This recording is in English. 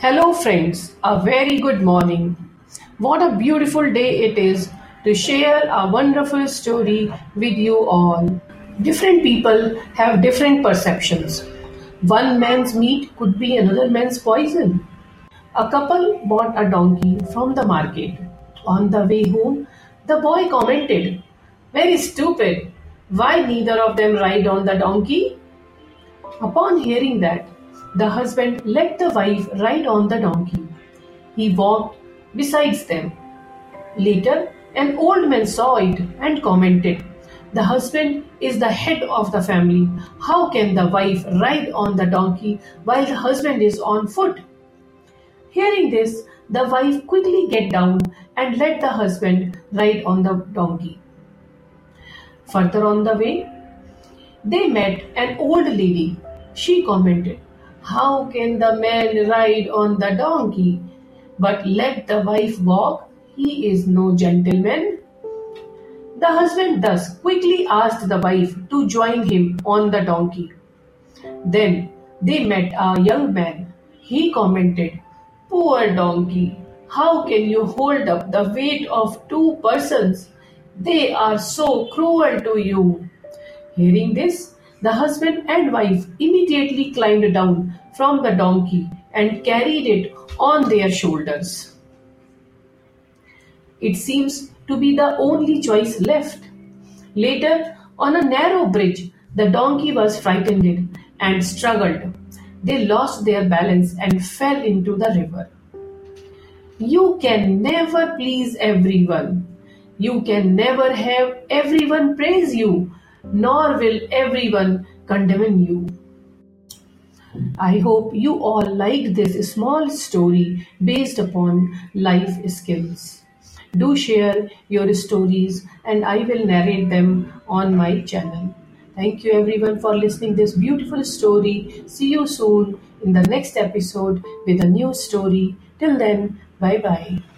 Hello, friends. A very good morning. What a beautiful day it is to share a wonderful story with you all. Different people have different perceptions. One man's meat could be another man's poison. A couple bought a donkey from the market. On the way home, the boy commented, Very stupid. Why neither of them ride on the donkey? Upon hearing that, the husband let the wife ride on the donkey. He walked besides them. Later, an old man saw it and commented, The husband is the head of the family. How can the wife ride on the donkey while the husband is on foot? Hearing this, the wife quickly get down and let the husband ride on the donkey. Further on the way, they met an old lady. She commented, How can the man ride on the donkey, but let the wife walk? He is no gentleman. The husband thus quickly asked the wife to join him on the donkey. Then they met a young man. He commented, Poor donkey, how can you hold up the weight of two persons? They are so cruel to you. Hearing this, the husband and wife immediately climbed down from the donkey and carried it on their shoulders. It seems to be the only choice left. Later, on a narrow bridge, the donkey was frightened and struggled. They lost their balance and fell into the river. You can never please everyone. You can never have everyone praise you, nor will everyone condemn you. I hope you all liked this small story based upon life skills. Do share your stories and I will narrate them on my channel. Thank you everyone for listening this beautiful story. See you soon in the next episode with a new story. Till then, bye bye.